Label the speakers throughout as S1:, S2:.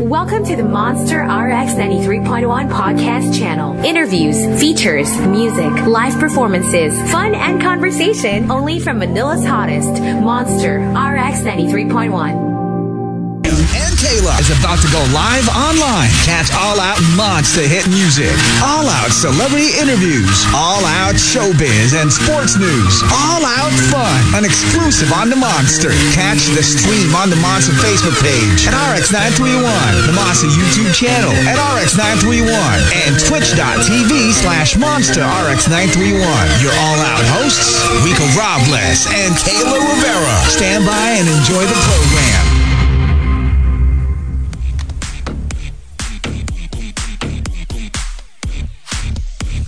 S1: Welcome to the Monster RX 93.1 podcast channel. Interviews, features, music, live performances, fun and conversation only from Manila's hottest, Monster RX 93.1.
S2: Kayla is about to go live online. Catch All Out Monster hit music, All Out celebrity interviews, All Out showbiz and sports news, All Out fun, an exclusive on the Monster. Catch the stream on the Monster Facebook page at RX931, the Monster YouTube channel at RX931, and twitch.tv slash Monster RX931. Your All Out hosts, Rico Robles and Kayla Rivera. Stand by and enjoy the program.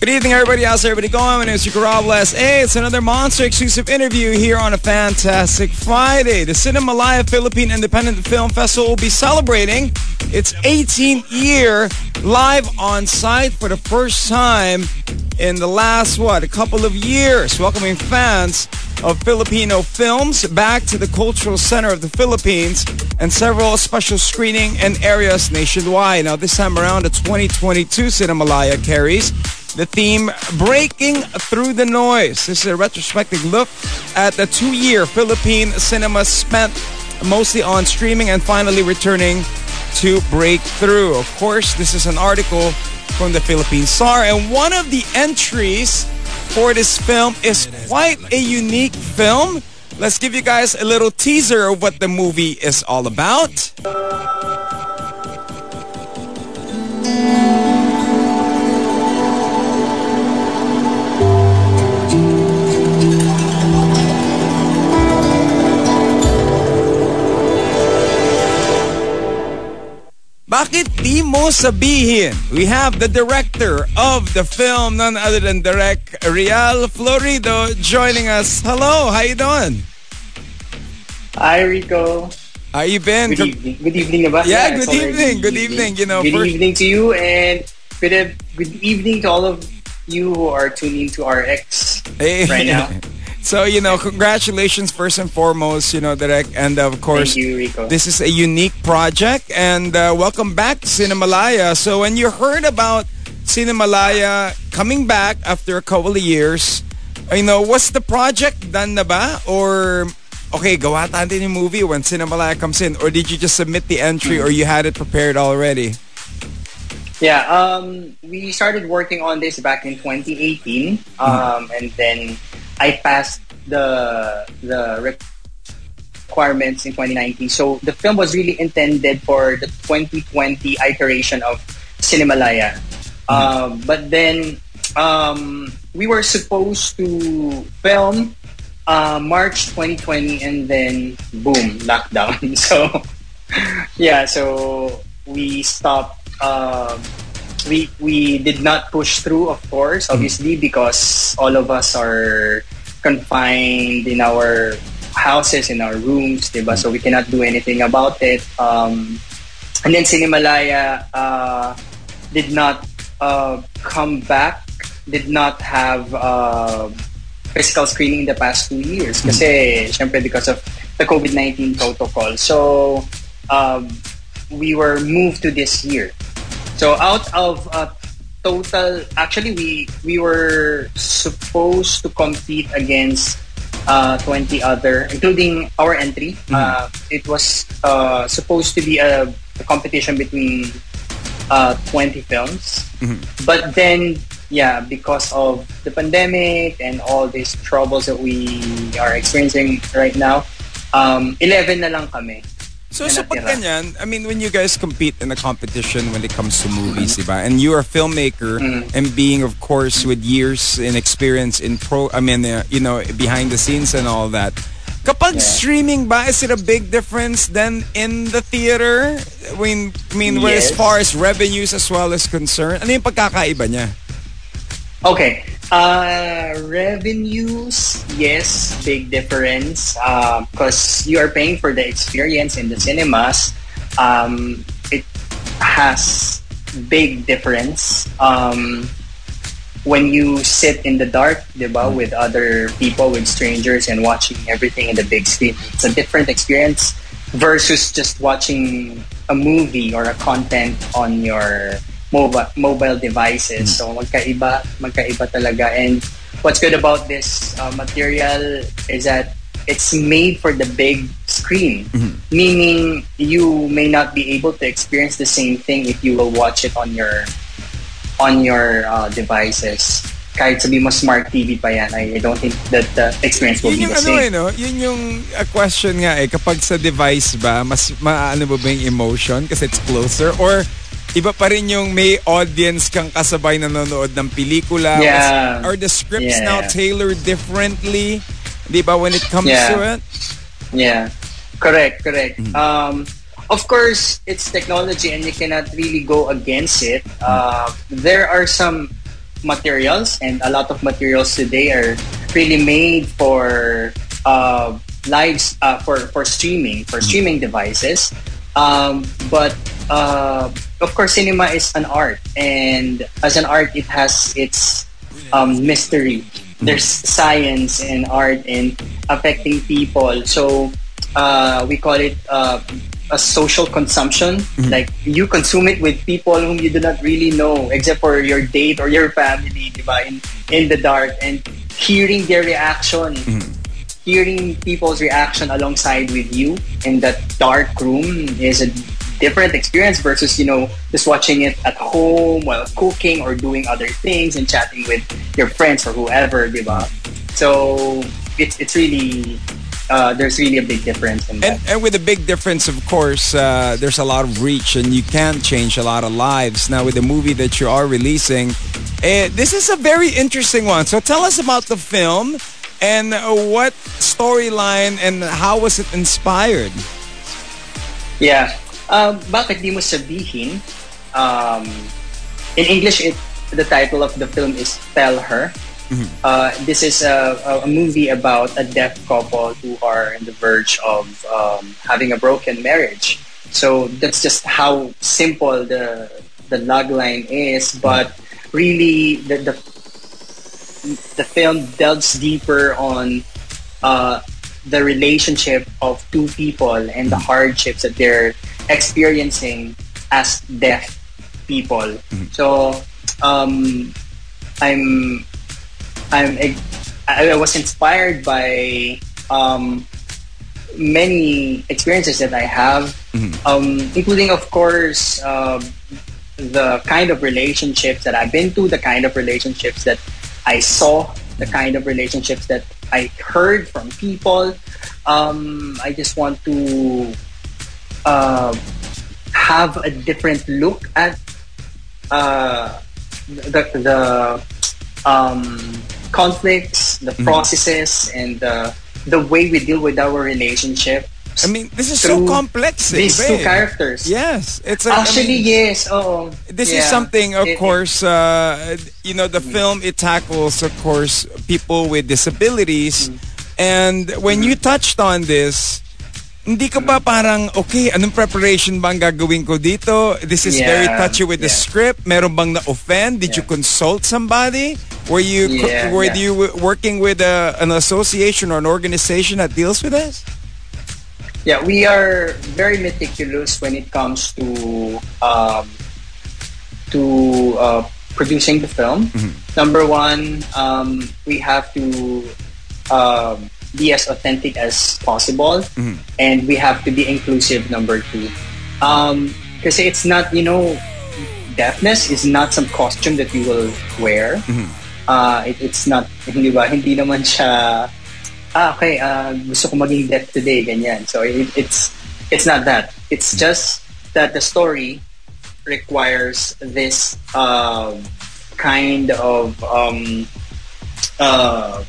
S3: Good evening, everybody. How's everybody going? My name is Robles. Hey, it's another Monster exclusive interview here on a fantastic Friday. The Cinemalaya Philippine Independent Film Festival will be celebrating its 18th year live on site for the first time in the last, what, a couple of years, welcoming fans of Filipino films back to the cultural center of the Philippines and several special screening and areas nationwide. Now, this time around, the 2022 Cinemalaya carries the theme Breaking Through the Noise. This is a retrospective look at the two-year Philippine cinema spent mostly on streaming and finally returning to Breakthrough. Of course, this is an article from the Philippine Star and one of the entries for this film is quite a unique film. Let's give you guys a little teaser of what the movie is all about. Bakit di mo sabihin? We have the director of the film, none other than Direct Real Florido joining us. Hello, how you doing?
S4: Hi, Rico.
S3: How you been?
S4: Good evening. Good evening na ba?
S3: Yeah,
S4: it's
S3: good evening. Good evening. You know,
S4: good
S3: first-
S4: evening to you and good, good evening to all of you who are tuning to RX
S3: Hey.
S4: right now.
S3: So, you know, congratulations first and foremost, you know, Direct. And of course,
S4: you,
S3: this is a unique project. And uh, welcome back to Cinemalaya. So when you heard about Cinemalaya coming back after a couple of years, you know, was the project done na ba? Or, okay, gawa natin yung movie when Cinemalaya comes in? Or did you just submit the entry or you had it prepared already?
S4: Yeah, um, we started working on this back in 2018, um, and then I passed the the requirements in 2019. So the film was really intended for the 2020 iteration of Cinemalaya. Um, but then um, we were supposed to film uh, March 2020, and then boom, lockdown. So yeah, so we stopped. Um, we we did not push through, of course, obviously, because all of us are confined in our houses, in our rooms, diba? So we cannot do anything about it. Um, and then Cinemalaya uh, did not uh, come back, did not have uh, physical screening in the past two years. Kasi, syempre, because of the COVID-19 protocol. So, um, we were moved to this year. So out of a total, actually we we were supposed to compete against uh, 20 other, including our entry. Uh, it was uh, supposed to be a, a competition between uh, 20 films, but then yeah, because of the pandemic and all these troubles that we are experiencing right now, um, 11 na lang kami.
S3: So,
S4: na
S3: so pag
S4: natira.
S3: ganyan, I mean, when you guys compete in a competition when it comes to movies, diba? And you're a filmmaker
S4: Mm-hmm.
S3: and being, of course, with years in experience in pro, I mean, uh, you know, behind the scenes and all that. Kapag
S4: Yeah.
S3: streaming ba, is it a big difference than in the theater? I mean, I mean where as
S4: Yes.
S3: far as revenues as well as concerned, ano yung pagkakaiba niya?
S4: Okay. Uh, revenues, yes, big difference. Because you are paying for the experience in the cinemas. Um, it has big difference. Um, when you sit in the dark, diba, with other people, with strangers, and watching everything in the big screen, it's a different experience versus just watching a movie or a content on your mobile mobile devices. So magkaiba, magkaiba talaga. And what's good about this uh, material is that it's made for the big screen, meaning you may not be able to experience the same thing if you will watch it on your on your uh, devices. Kahit sabi mo smart TV pa yan, I, I don't think that the experience will
S3: Yun
S4: be the
S3: ano eh,
S4: same.
S3: no? Yun yung a question nga eh, kapag sa device ba, mas maano ba ba yung emotion kasi it's closer? Or iba pa rin yung may audience kang kasabay nanonood ng pelikula?
S4: Yeah.
S3: Are the scripts
S4: Yeah.
S3: now tailored differently? Di ba when it comes
S4: Yeah.
S3: to it?
S4: Yeah, correct, correct.
S3: Mm.
S4: Um, of course, it's technology, and you cannot really go against it. Uh, there are some materials, and a lot of materials today are really made for uh, lives uh, for for streaming for streaming devices. Um, but uh, of course, cinema is an art, and as an art, it has its um, mystery. There's science and art in affecting people. So uh, we call it uh, a social consumption. Like you consume it with people whom you do not really know, except for your date or your family, diba? In in the dark, and hearing their reaction, hearing people's reaction alongside with you in that dark room is a different experience versus you know just watching it at home while cooking or doing other things and chatting with your friends or whoever diba? so it's it's really uh, there's really a big difference in that
S3: And, and with a big difference, of course, uh, there's a lot of reach and you can change a lot of lives. Now, with the movie that you are releasing, eh, this is a very interesting one. So tell us about the film and uh, what storyline and how was it inspired?
S4: Yeah. Um, bakit di mo sabihin? Um, in English, it, the title of the film is Tell Her. Uh, this is a, a- a movie about a deaf couple who are on the verge of um, having a broken marriage. So that's just how simple the the log line is. But really, the the, the film delves deeper on uh, the relationship of two people and the hardships that they're experiencing as deaf people. So um, I'm I'm I I was inspired by um, many experiences that I have, um, including of course um the kind of relationships that I've been to, the kind of relationships that I saw, the kind of relationships that I heard from people. Um, I just want to uh, have a different look at uh, the, the um, conflicts, the processes, and the, the way we deal with our relationship.
S3: I mean, this is so complex. eh,
S4: These two characters.
S3: Yes, it's like, I
S4: Actually,
S3: mean,
S4: yes. Oh,
S3: this is something, of course, uh, you know, the film, it tackles, of course, people with disabilities. And when you touched on this, hindi ka ba parang, okay, anong preparation bang gagawin ko dito? This is very touchy with the script. Meron bang na-offend? Did you consult somebody? Were you
S4: Yeah,
S3: were
S4: yeah.
S3: you working with a, an association or an organization that deals with this?
S4: Yeah, we are very meticulous when it comes to um, to uh, producing the film. Number one, um, we have to um, be as authentic as possible, and we have to be inclusive. Number two, because it's not you know, deafness is not some costume that you will wear. Uh, it, it's not hindi ba hindi naman siya ah, okay, uh, gusto ko maging deaf today, ganyan. So it, it's it's not that. It's just that the story requires this um, kind of um, uh,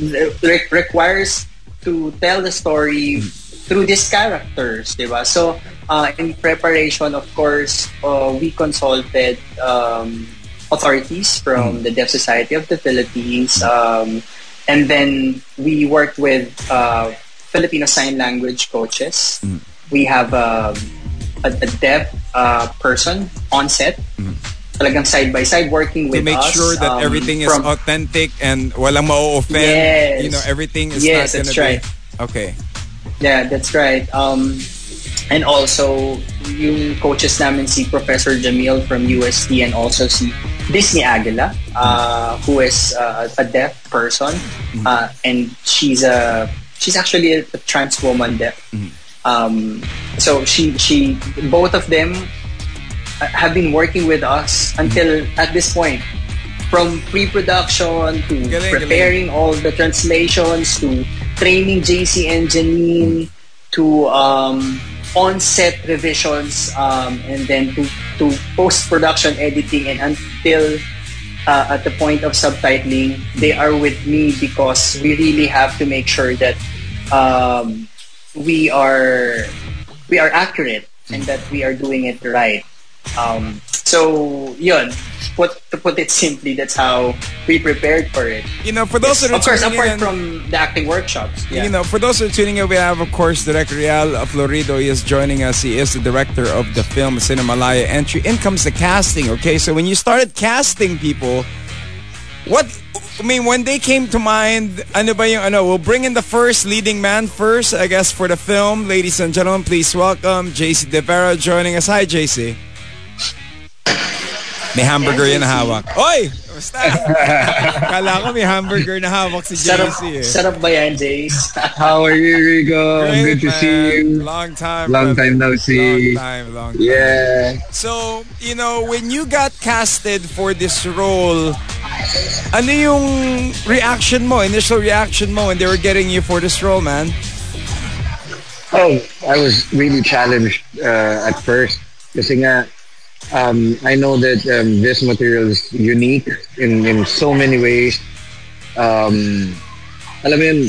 S4: re- requires to tell the story through these characters, diba? So uh, in preparation, of course, uh, we consulted um, authorities from the Deaf Society of the Philippines. Um, and then we worked with uh, Filipino Sign Language coaches. We have um, a, a deaf uh, person on set, talagang side by side working with
S3: to make
S4: us.
S3: sure that
S4: um,
S3: everything is
S4: from-
S3: authentic and walang ma-offend.
S4: Yes.
S3: You know, everything is
S4: Yes,
S3: not gonna
S4: right.
S3: be... Okay.
S4: Yeah, that's right. Um, and also, yung coaches namin si Professor Jamil from UST and also si Disney Aguila, uh, who is uh, a deaf person, uh, and she's a she's actually a, a trans woman deaf. Um, so she she both of them have been working with us until at this point from pre-production to
S3: Galing,
S4: preparing all the translations to training JC and Janine to um, on-set revisions um, and then to, to post-production editing. And until uh, at the point of subtitling they are with me because we really have to make sure that um, we are we are accurate and that we are doing it right um, so yun put, to put it simply that's how we prepared for it
S3: You know, for those that are
S4: of course apart
S3: in,
S4: from the acting workshops yeah.
S3: You know, for those who are tuning in, we have, of course, Direct Real Florido. He is joining us. He is the director of the film Cinemalaya Entry. In comes the casting, okay? So when you started casting people, what, I mean, when they came to mind, ano ba yung, ano, we'll bring in the first leading man first, I guess, for the film. Ladies and gentlemen, please welcome JC De Vera joining us. Hi, JC. May hamburger yan na hawak. Oy! Basta. Kala ko may hamburger na hawak si
S4: sarap,
S3: JC eh.
S4: sarap ba yan Jace?
S5: How are you, Rico?
S3: Great,
S5: Good to
S3: man.
S5: see you.
S3: Long time.
S5: Long time no see.
S3: Long time, long time.
S5: Yeah.
S3: So, you know, when you got casted for this role, ano yung reaction mo, initial reaction mo when they were getting you for this role, man?
S5: Oh, I was really challenged uh, at first. Kasi nga, um, I know that um, this material is unique in, in so many ways. Um, alam mo yun,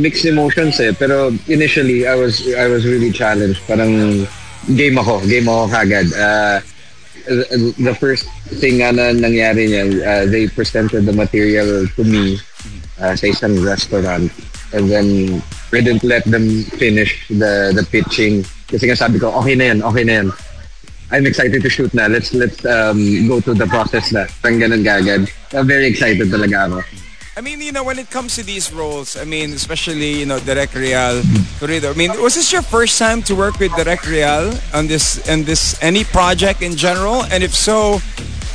S5: mixed emotions eh. Pero initially, I was I was really challenged. Parang game ako. Game ako kagad. Uh, the first thing na nangyari niya, uh, they presented the material to me uh, sa isang restaurant. And then, we didn't let them finish the the pitching. Kasi nga sabi ko, okay na yan, okay na yan. I'm excited to shoot na. Let's let's um, go to the process na. Parang ganun gagad. Uh, very excited talaga ako.
S3: I mean, you know, when it comes to these roles, I mean, especially, you know, Direct Real, Florido, I mean, was this your first time to work with Direct Real on this, and this, any project in general? And if so,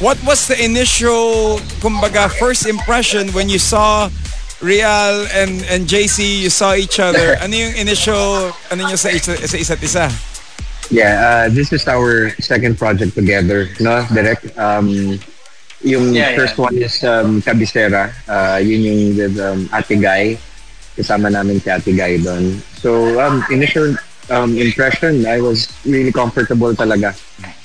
S3: what was the initial, kumbaga, first impression when you saw Real and, and JC, you saw each other? Ano yung initial, ano nyo sa, isa, sa isa't isa?
S5: Yeah, uh, this is our second project together, no, Direct. Um, yung
S4: Yeah,
S5: first
S4: yeah.
S5: one is um, Kabisera. Uh, yun yung with um, Ate Guy. Kasama namin si Ate Guy doon. So, um, initial um, impression, I was really comfortable talaga.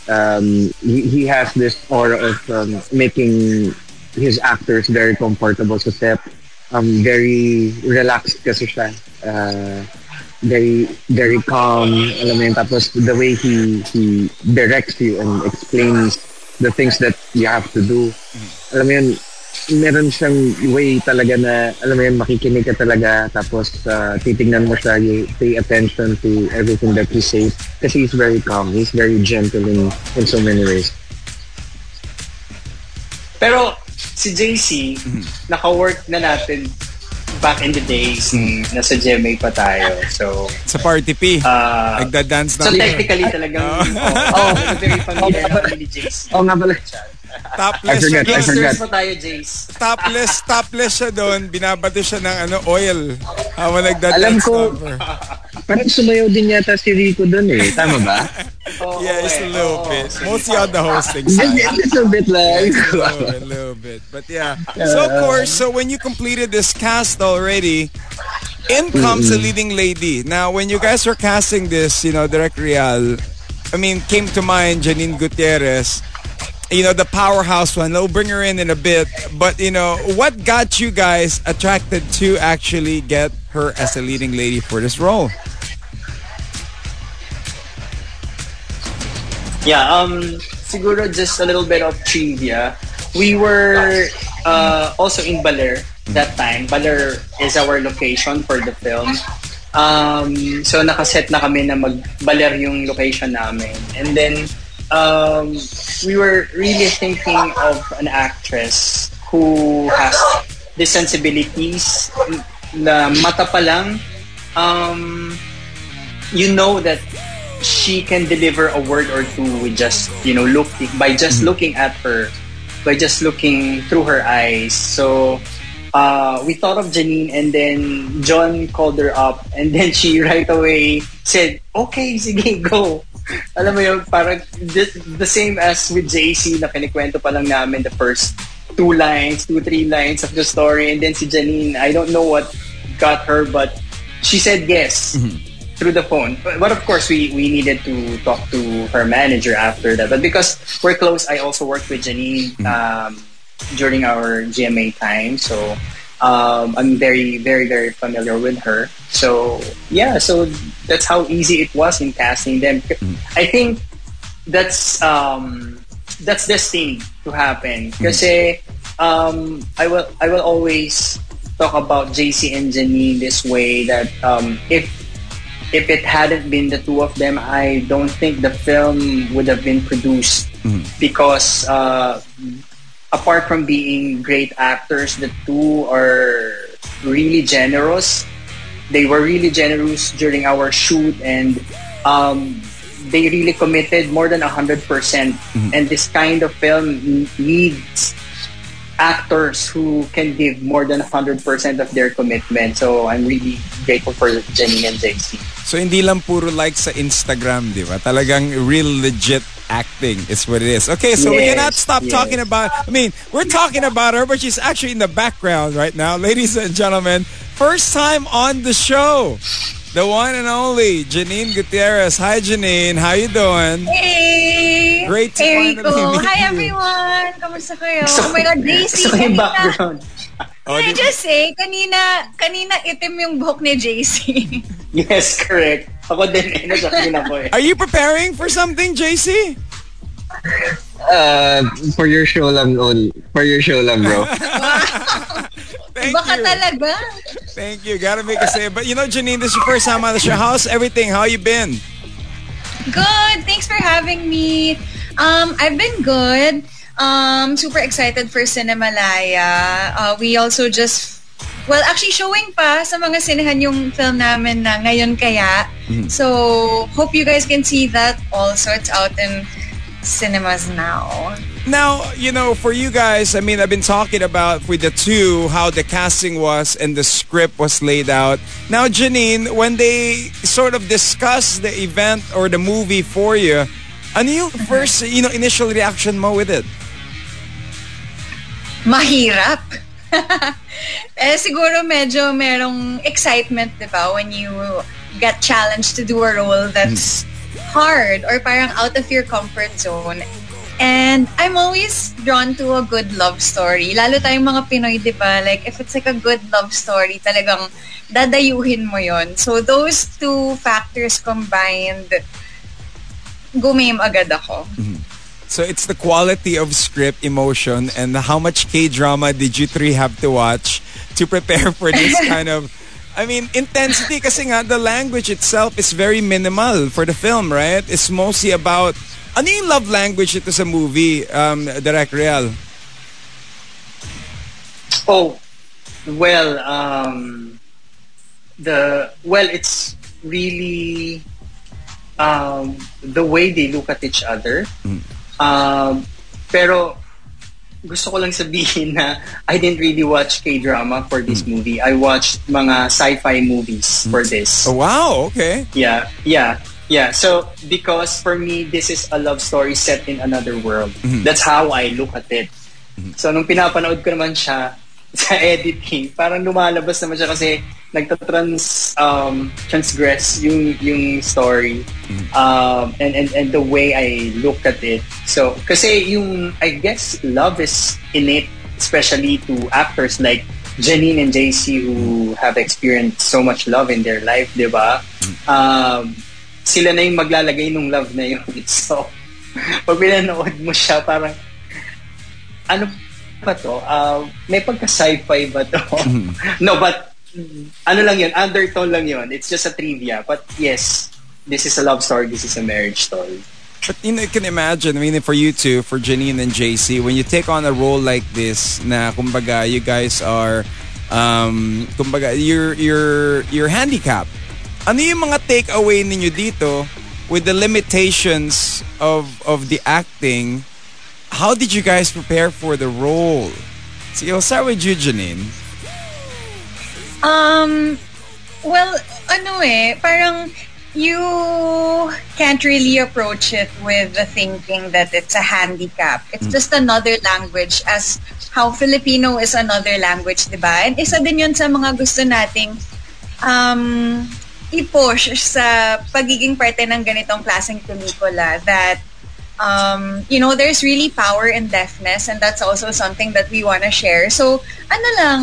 S5: Um, he, he has this aura of um, making his actors very comfortable sa set. Um, very relaxed kasi siya. Uh, very very calm alam mo yun. Tapos the way he he directs you and explains the things that you have to do. Alam mo yun meron siyang way talaga na alam mo yun makikinig ka talaga. Tapos uh, titingnan mo siya you pay attention to everything that he says. Kasi he's very calm. He's very gentle in in so many ways.
S4: Pero si JC, naka-work na natin back in the days, nasa GMA pa tayo. So,
S3: Sa Party P.
S4: uh,
S3: Nagda-dance
S4: so
S3: na.
S4: technically talagang, oh, oh, very familiar na kami ni JC.
S5: oh nga pala
S3: Topless
S5: I
S3: siya
S5: forgot, I.
S4: Gangsters pa tayo, Jace.
S3: Topless, topless siya doon. Binabato siya ng ano, oil. Habang nagda-dance
S5: Alam ko-
S3: number.
S5: parang sumayaw din yata si Rico doon eh tama ba?
S4: Oo,
S3: Yeah, just a little
S4: oo.
S3: bit. Mostly on the hosting
S5: just,
S3: side.
S5: a bit lang
S3: a little bit, a little bit. But yeah. So of course, so when you completed this cast already, in comes the leading lady. Now, when you guys were casting this, you know, Direct Real, I mean, came to mind Janine Gutierrez. You know, the powerhouse one. We'll bring her in in a bit. But, you know, what got you guys attracted to actually get her as a leading lady for this role?
S4: Yeah, um, siguro just a little bit of trivia. We were uh, also in Baler that time. Baler is our location for the film. Um, so nakaset na kami na mag-Baler yung location namin. And then um, we were really thinking of an actress who has the sensibilities na mata pa lang um, you know that she can deliver a word or two with just you know looking by just
S3: Mm-hmm.
S4: looking at her, by just looking through her eyes. So uh, we thought of Janine, and then John called her up, and then she right away said, "Okay, sige, go." Alam mo yun, parang the, the same as with JC na kinikwento pa lang namin the first two lines, two, three lines of the story. And then si Janine, I don't know what got her, but she said yes through the phone. But, but of course, we, we needed to talk to her manager after that. But because we're close, I also worked with Janine um, during our GMA time. So um, I'm very, very, very familiar with her. So yeah, so that's how easy it was in casting them. I think that's um, that's destined to happen. Because um, I will I will always talk about JC and Janine this way that um, if if it hadn't been the two of them, I don't think the film would have been produced because uh, apart from being great actors, the two are really generous. They were really generous during our shoot and um, they really committed more than 100%. percent And this kind of film needs actors who can give more than 100% of their commitment. So I'm really grateful for Jenny and JC.
S3: So hindi lang puro like sa Instagram, di ba? Talagang real legit acting is what it is. Okay, so we cannot stop
S4: yes.
S3: talking about, I mean, we're talking about her, but she's actually in the background right now. Ladies and gentlemen, first time on the show. The one and only Janine Gutierrez. Hi Janine, how you doing?
S6: Hey!
S3: Great to
S6: hey,
S3: finally
S6: Rico.
S3: meet
S6: Hi,
S3: you.
S6: everyone! Kamusta kayo?
S4: Gusto
S6: oh my God,
S4: ko-
S6: JC,
S4: gusto ko
S6: kanina.
S3: Oh,
S6: I just say, kanina, kanina itim yung buhok ni JC.
S4: Yes, correct. Ako din eh, nasakyan ako eh.
S3: Are you preparing for something, JC?
S5: Uh, for your show lang, only. For your show lang, bro.
S3: Thank
S6: Baka
S3: you.
S6: talaga.
S3: Thank you. Gotta make a save. But you know, Janine, this is your first time on the show. How's everything? How you been?
S6: Good. Thanks for having me. Um, I've been good. Um, super excited for Cinemalaya. Uh, we also just, well, actually showing pa sa mga sinehan yung film namin na ngayon kaya. So, hope you guys can see that also. It's out in cinemas now.
S3: Now, you know, for you guys, I mean, I've been talking about with the two how the casting was and the script was laid out. Now, Janine, when they sort of discuss the event or the movie for you, ano yung first, you know, initial reaction mo with it?
S6: Mahirap. eh, siguro medyo merong excitement, di ba, when you get challenged to do a role that's hard or parang out of your comfort zone. And I'm always drawn to a good love story. Lalo tayong mga Pinoy, di ba? Like, if it's like a good love story, talagang dadayuhin mo yon. So, those two factors combined, gumame agad ako.
S3: So it's the quality of script, emotion, and how much K-drama did you three have to watch to prepare for this kind of, I mean, intensity kasi nga the language itself is very minimal for the film, right? It's mostly about, ano yung love language ito sa movie, um, Direct Real?
S4: Oh, well, um, the well, it's really um, the way they look at each other. Um, pero gusto ko lang sabihin na I didn't really watch K-drama for this movie. I watched mga sci-fi movies for this.
S3: Oh, wow, okay.
S4: Yeah, yeah, yeah. So because for me, this is a love story set in another world. That's how I look at it. So nung pinapanood ko naman siya sa editing, parang lumalabas naman siya kasi nagtatrans um, transgress yung yung story um, and, and and the way I look at it. So kasi yung I guess love is innate, especially to actors like Janine and JC who have experienced so much love in their life, di ba? Um, sila na yung maglalagay ng love na yun. So, pag pinanood mo siya, parang, ano ba to? Uh, may pagka-sci-fi ba to? no, but, ano lang yun, undertone lang yun. It's just a trivia. But yes, this is a love story, this is a marriage story.
S3: But you know, you can imagine, I mean, for you two, for Janine and JC, when you take on a role like this, na kumbaga, you guys are, um, kumbaga, you're, you're, you're handicapped. Ano yung mga takeaway ninyo dito with the limitations of of the acting, how did you guys prepare for the role? See, I'll start with you, Janine.
S6: Um, well, ano eh, parang you can't really approach it with the thinking that it's a handicap. It's just another language as how Filipino is another language, di ba? And isa din yun sa mga gusto nating um, i-push sa pagiging parte ng ganitong klaseng pelikula that um, you know, there's really power in deafness and that's also something that we want to share. So, ano lang,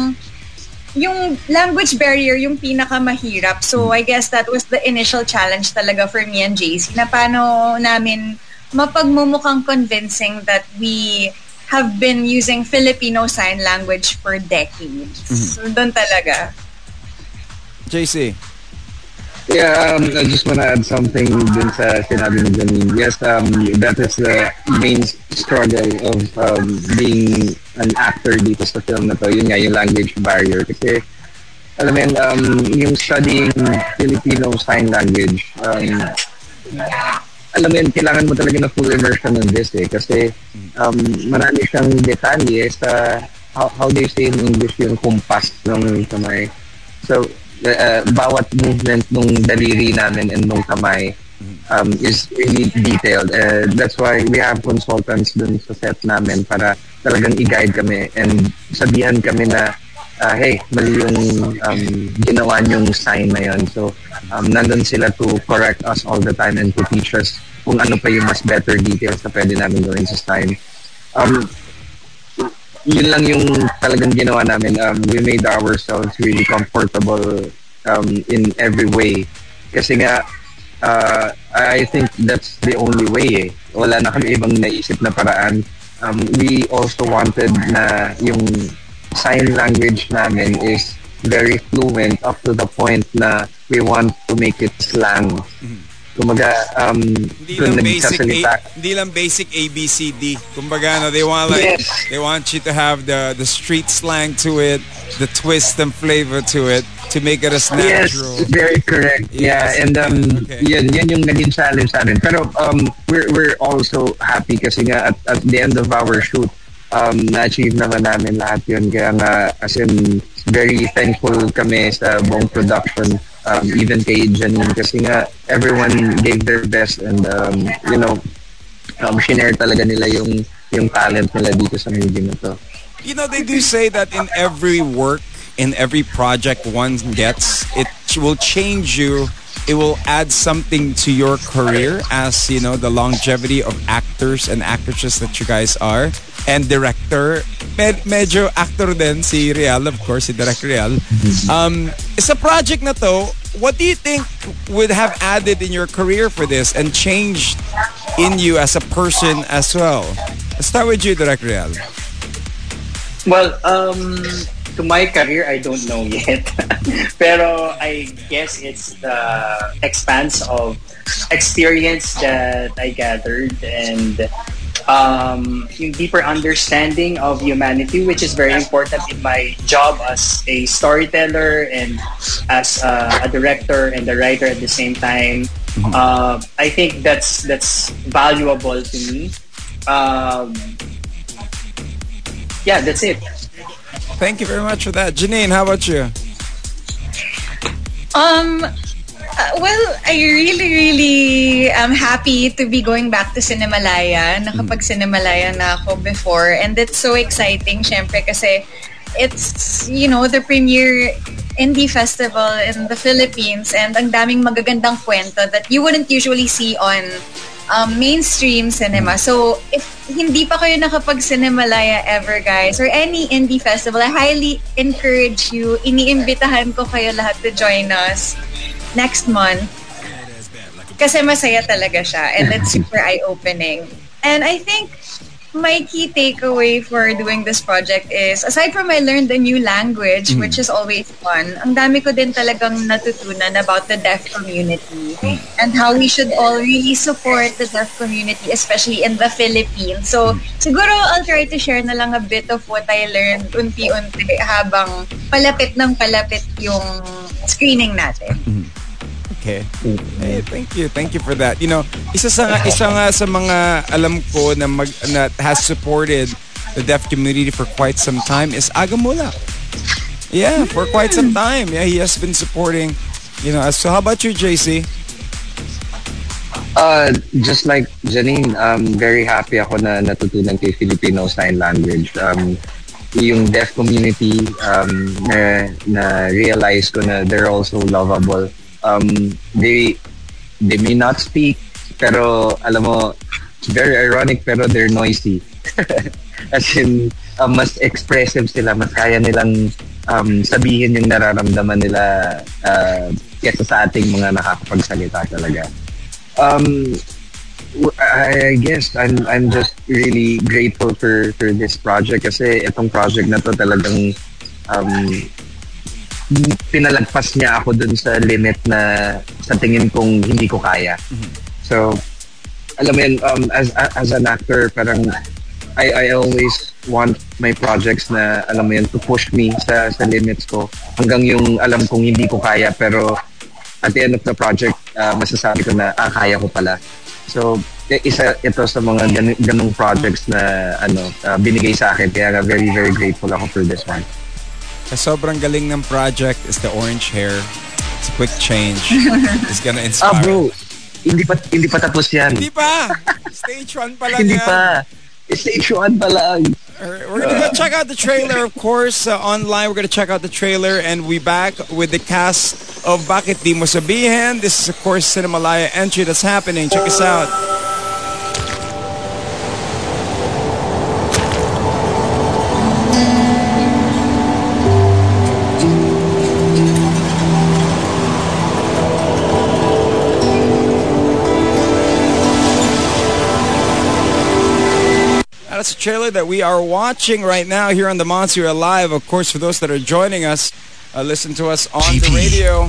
S6: yung language barrier yung pinakamahirap. So, I guess that was the initial challenge talaga for me and JC na paano namin mapagmumukhang convincing that we have been using Filipino Sign Language for decades. So, doon talaga.
S3: JC.
S5: Yeah, um, I just want to add something dun sa sinabi ni Janine. Yes, um, that is the main struggle of um, being an actor dito sa film na to. Yun nga, yung language barrier. Kasi, alam mo um, yung studying Filipino Sign Language, um, alam mo yun, kailangan mo talaga na full immersion in this eh. Kasi um, marami siyang detalye sa how, how they say in English yung compass ng kamay. So, uh, bawat movement nung daliri namin and nung kamay um, is really detailed. Uh, that's why we have consultants dun sa set namin para talagang i-guide kami and sabihan kami na uh, hey, mali yung um, ginawa yung sign na yun. So, um, nandun sila to correct us all the time and to teach us kung ano pa yung mas better details na pwede namin gawin sa sign. Um, yun lang yung talagang ginawa namin. Um, we made ourselves really comfortable um, in every way. Kasi nga, uh, I think that's the only way eh. Wala na kami ibang naisip na paraan. Um, we also wanted na yung sign language namin is very fluent up to the point na we want to make it slang. Kumaga, um,
S3: Hindi lang basic A, hindi lang basic ABCD. Kumbaga, no, they want like
S5: Yes.
S3: they want you to have the the street slang to it, the twist and flavor to it to make it as
S5: Yes,
S3: natural.
S5: very correct.
S3: Yes.
S5: Yeah, and um,
S3: Okay.
S5: yan, yan yung naging challenge sa amin. Pero um, we're, we're also happy kasi nga at, at the end of our shoot, um, na-achieve naman namin lahat yun. Kaya nga, as in, very thankful kami sa buong production, um, even kay Janine, kasi nga, everyone gave their best and, um, you know, um, shinare talaga nila yung, yung talent nila dito sa na to.
S3: You know, they do say that in every work, in every project one gets, it will change you. It will add something to your career as, you know, the longevity of actors and actresses that you guys are. And director, med medyo actor din si Real, of course, si Direct Real. Um, sa project na to, what do you think would have added in your career for this and changed in you as a person as well? Let's start with you, Direct Real.
S4: Well, um, to my career, I don't know yet. Pero I guess it's the expanse of experience that I gathered and um, deeper understanding of humanity, which is very important in my job as a storyteller and as a, a director and a writer at the same time. Uh, I think that's that's valuable to me. Um, yeah, that's it.
S3: Thank you very much for that. Janine, how about you?
S6: Um, uh, well, I really, really am happy to be going back to Cinemalaya. Nakapag-Cinemalaya na ako before. And it's so exciting, syempre, kasi it's, you know, the premier indie festival in the Philippines and ang daming magagandang kwento that you wouldn't usually see on um, mainstream cinema. So, if hindi pa kayo nakapag-Cinemalaya ever, guys, or any indie festival, I highly encourage you, iniimbitahan ko kayo lahat to join us next month. Kasi masaya talaga siya and it's super eye-opening. And I think my key takeaway for doing this project is, aside from I learned a new language, which is always fun, ang dami ko din talagang natutunan about the deaf community and how we should all really support the deaf community, especially in the Philippines. So, siguro I'll try to share na lang a bit of what I learned unti-unti habang palapit ng palapit yung screening natin.
S3: Okay. Hey, thank you. Thank you for that. You know, isa sa isa nga sa mga alam ko na mag na has supported the deaf community for quite some time is Agamula. Yeah, for quite some time. Yeah, he has been supporting, you know. So how about you, JC?
S5: Uh, just like Janine, um, very happy ako na natutunan kay Filipino Sign Language. Um, yung deaf community, um, na, na realize ko na they're also lovable. Um, they, they may not speak, pero alam mo, very ironic, pero they're noisy. As in, uh, mas expressive sila, mas kaya nilang um, sabihin yung nararamdaman nila uh, kesa sa ating mga nakakapagsalita talaga. Um, I guess I'm I'm just really grateful for for this project kasi itong project na to talagang um, pinalagpas niya ako dun sa limit na sa tingin kong hindi ko kaya. So, alam mo yun, um, as, as an actor, parang I, I always want my projects na, alam mo yun, to push me sa, sa limits ko hanggang yung alam kong hindi ko kaya pero at the end of the project, uh, masasabi ko na, ah, kaya ko pala. So, isa ito sa mga gan- ganong projects na ano uh, binigay sa akin. Kaya very, very grateful ako for this one.
S3: Sobrang galing ng project is the orange hair. It's a quick change. It's gonna inspire.
S5: Ah, bro. Hindi pa, hindi pa tapos yan.
S3: Hindi pa! Stage 1 pa lang
S5: hindi
S3: yan.
S5: pa. Stage 1 pa lang.
S3: We're gonna go check out the trailer, of course, uh, online. We're gonna check out the trailer, and we back with the cast of Bakit Di Mo Sabihin. This is, of course, Cinemalaya entry that's happening. Check us out. That's a trailer that we are watching right now here on the Monster Live. Of course, for those that are joining us, uh, listen to us on the radio.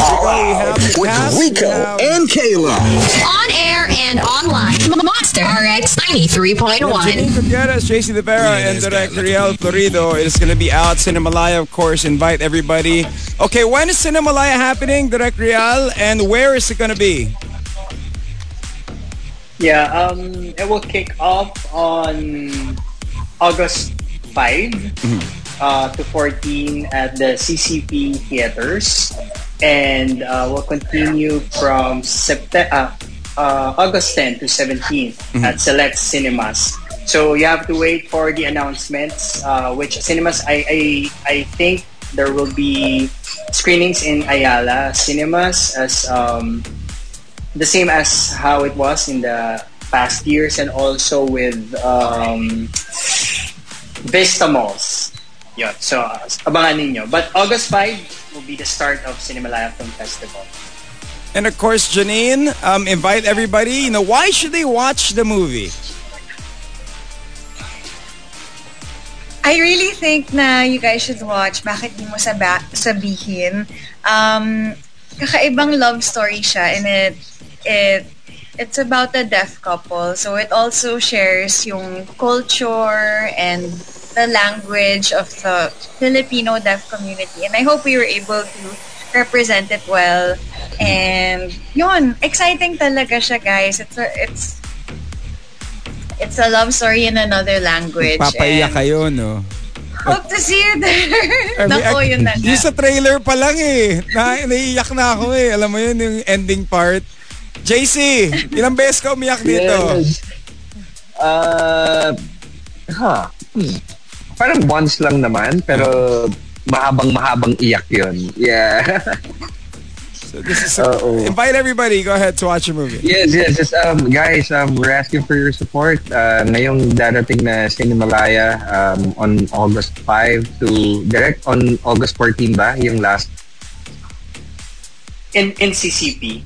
S2: All
S3: we have
S2: with Rico
S3: we have-
S2: and Kayla.
S1: On air and online. The monster RX 93.1.
S3: Janine Gutierrez, JC De Vera, and Director Real Florido. It is going to be out. Cinemalaya, of course. Invite everybody. Okay, when is Cinemalaya happening, Director Real? And where is it going to be?
S4: Yeah, um, it will kick off on August 5 uh, to 14 at the CCP theaters, and uh, will continue from September, uh, uh, August 10 to 17 at select cinemas. So you have to wait for the announcements. Uh, which cinemas? I, I I think there will be screenings in Ayala cinemas as um, the same as how it was in the past years and also with um, Vista Malls. Yun. So, uh, abangan ninyo. But August 5 will be the start of Cinemalaya Film Festival.
S3: And of course, Janine, um, invite everybody. You know, why should they watch the movie?
S6: I really think na you guys should watch Bakit Di Mo Saba- Sabihin. Um, kakaibang love story siya and it, it it's about a deaf couple. So it also shares yung culture and the language of the Filipino deaf community. And I hope we were able to represent it well. And yun, exciting talaga siya guys. It's a, it's it's a love story in another language.
S3: Papaiyak
S6: and
S3: kayo, no?
S6: Hope to see you there. Nako, yun na nga.
S3: Yung sa trailer pa lang eh. Na, naiiyak na ako eh. Alam mo yun, yung ending part. JC, ilang beses ka umiyak dito?
S5: Yes. Uh, huh. Hmm. Parang once lang naman, pero mahabang-mahabang iyak yun. Yeah.
S3: So this is
S5: Oo.
S3: invite everybody. Go ahead to watch the movie.
S5: yes, yes, yes. Um, guys, um, we're asking for your support. Uh, ngayong darating na Cinemalaya um, on August 5 to direct on August 14 ba? Yung last
S4: In, in CCP.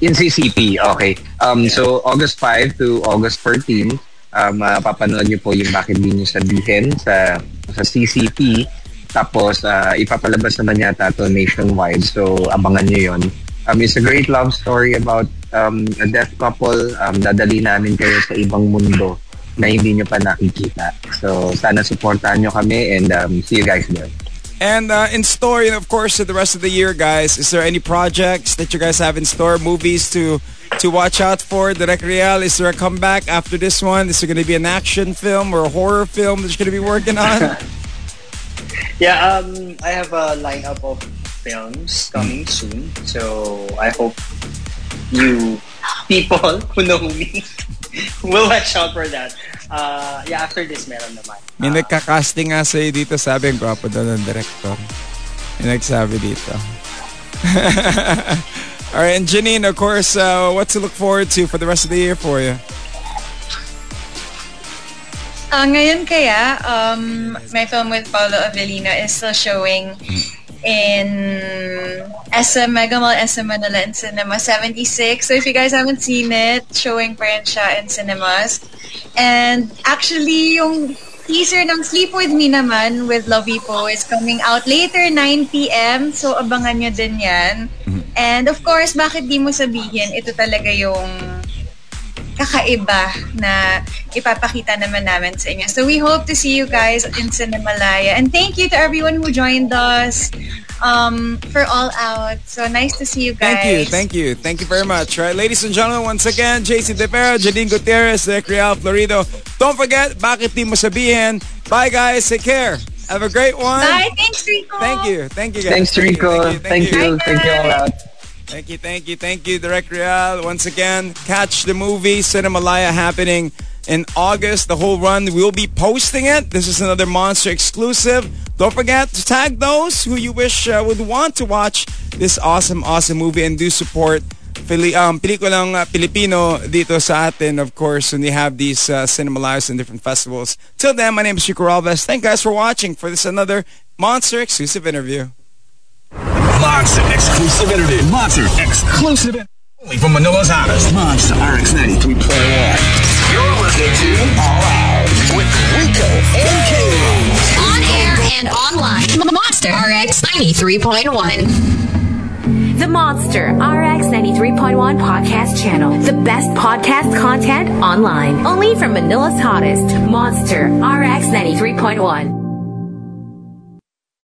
S5: In CCP, okay. Um, So, August 5 to August 14, um, mapapanood niyo po yung Bakit Di Niyo Sabihin sa, sa CCP. Tapos, uh, ipapalabas naman yata to nationwide. So, abangan niyo yon. Um, it's a great love story about um, a deaf couple. Um, dadali namin kayo sa ibang mundo na hindi nyo pa nakikita. So, sana supportahan nyo kami and um, see you guys there.
S3: And uh, in store, know, of course, for the rest of the year, guys, is there any projects that you guys have in store, movies to to watch out for? Direct Real, is there a comeback after this one? Is there going to be an action film or a horror film that you're going to be working on?
S4: yeah, um, I have a lineup of films coming soon. So I hope you people who know me will watch out for that. Uh, yeah, after this, meron naman.
S3: May uh, nagka-casting nga sa'yo dito, sabi ang gwapo daw ng director. May nagsabi dito. All right, and Janine, of course, uh, what to look forward to for the rest of the year for you?
S6: Uh, ngayon kaya, um, my film with Paulo Avellino is still showing in SM Mega Mall SM Manila in Cinema 76. So if you guys haven't seen it, showing pa rin siya in cinemas. And actually, yung teaser ng Sleep With Me naman with Lovey Po is coming out later, 9 p.m. So abangan nyo din yan. Mm-hmm. And of course, bakit di mo sabihin, ito talaga yung kakaiba na ipapakita naman namin sa inyo. So we hope to see you guys in Cinemalaya. And thank you to everyone who joined us um, for All Out. So nice to see you guys.
S3: Thank you, thank you. Thank you very much. Right, ladies and gentlemen, once again, JC De Vera, Janine Gutierrez, Zach Real Florido. Don't forget, bakit di mo sabihin? Bye guys, take care. Have a great one.
S6: Bye, thanks Rico.
S3: Thank you, thank you guys.
S5: Thanks Rico. Thank you, thank you. Thank you, thank you all out.
S3: Thank you, thank you, thank you, Direct Real. Once again, catch the movie Cinemalaya happening in August. The whole run, we'll be posting it. This is another Monster exclusive. Don't forget to tag those who you wish uh, would want to watch this awesome, awesome movie and do support Pili um, pelikulang uh, Pilipino dito sa atin, of course, when we have these uh, Cinemalaya in different festivals. Till then, my name is Chico Alves. Thank you guys for watching for this another Monster exclusive interview.
S2: Monster exclusive interview. Monster exclusive only from Manila's hottest. Monster RX 93.1. You're listening to All Out with Rico and Kaylee.
S1: On air and online. Monster RX 93.1. The Monster RX 93.1 podcast channel. The best podcast content online. Only from Manila's hottest. Monster RX 93.1.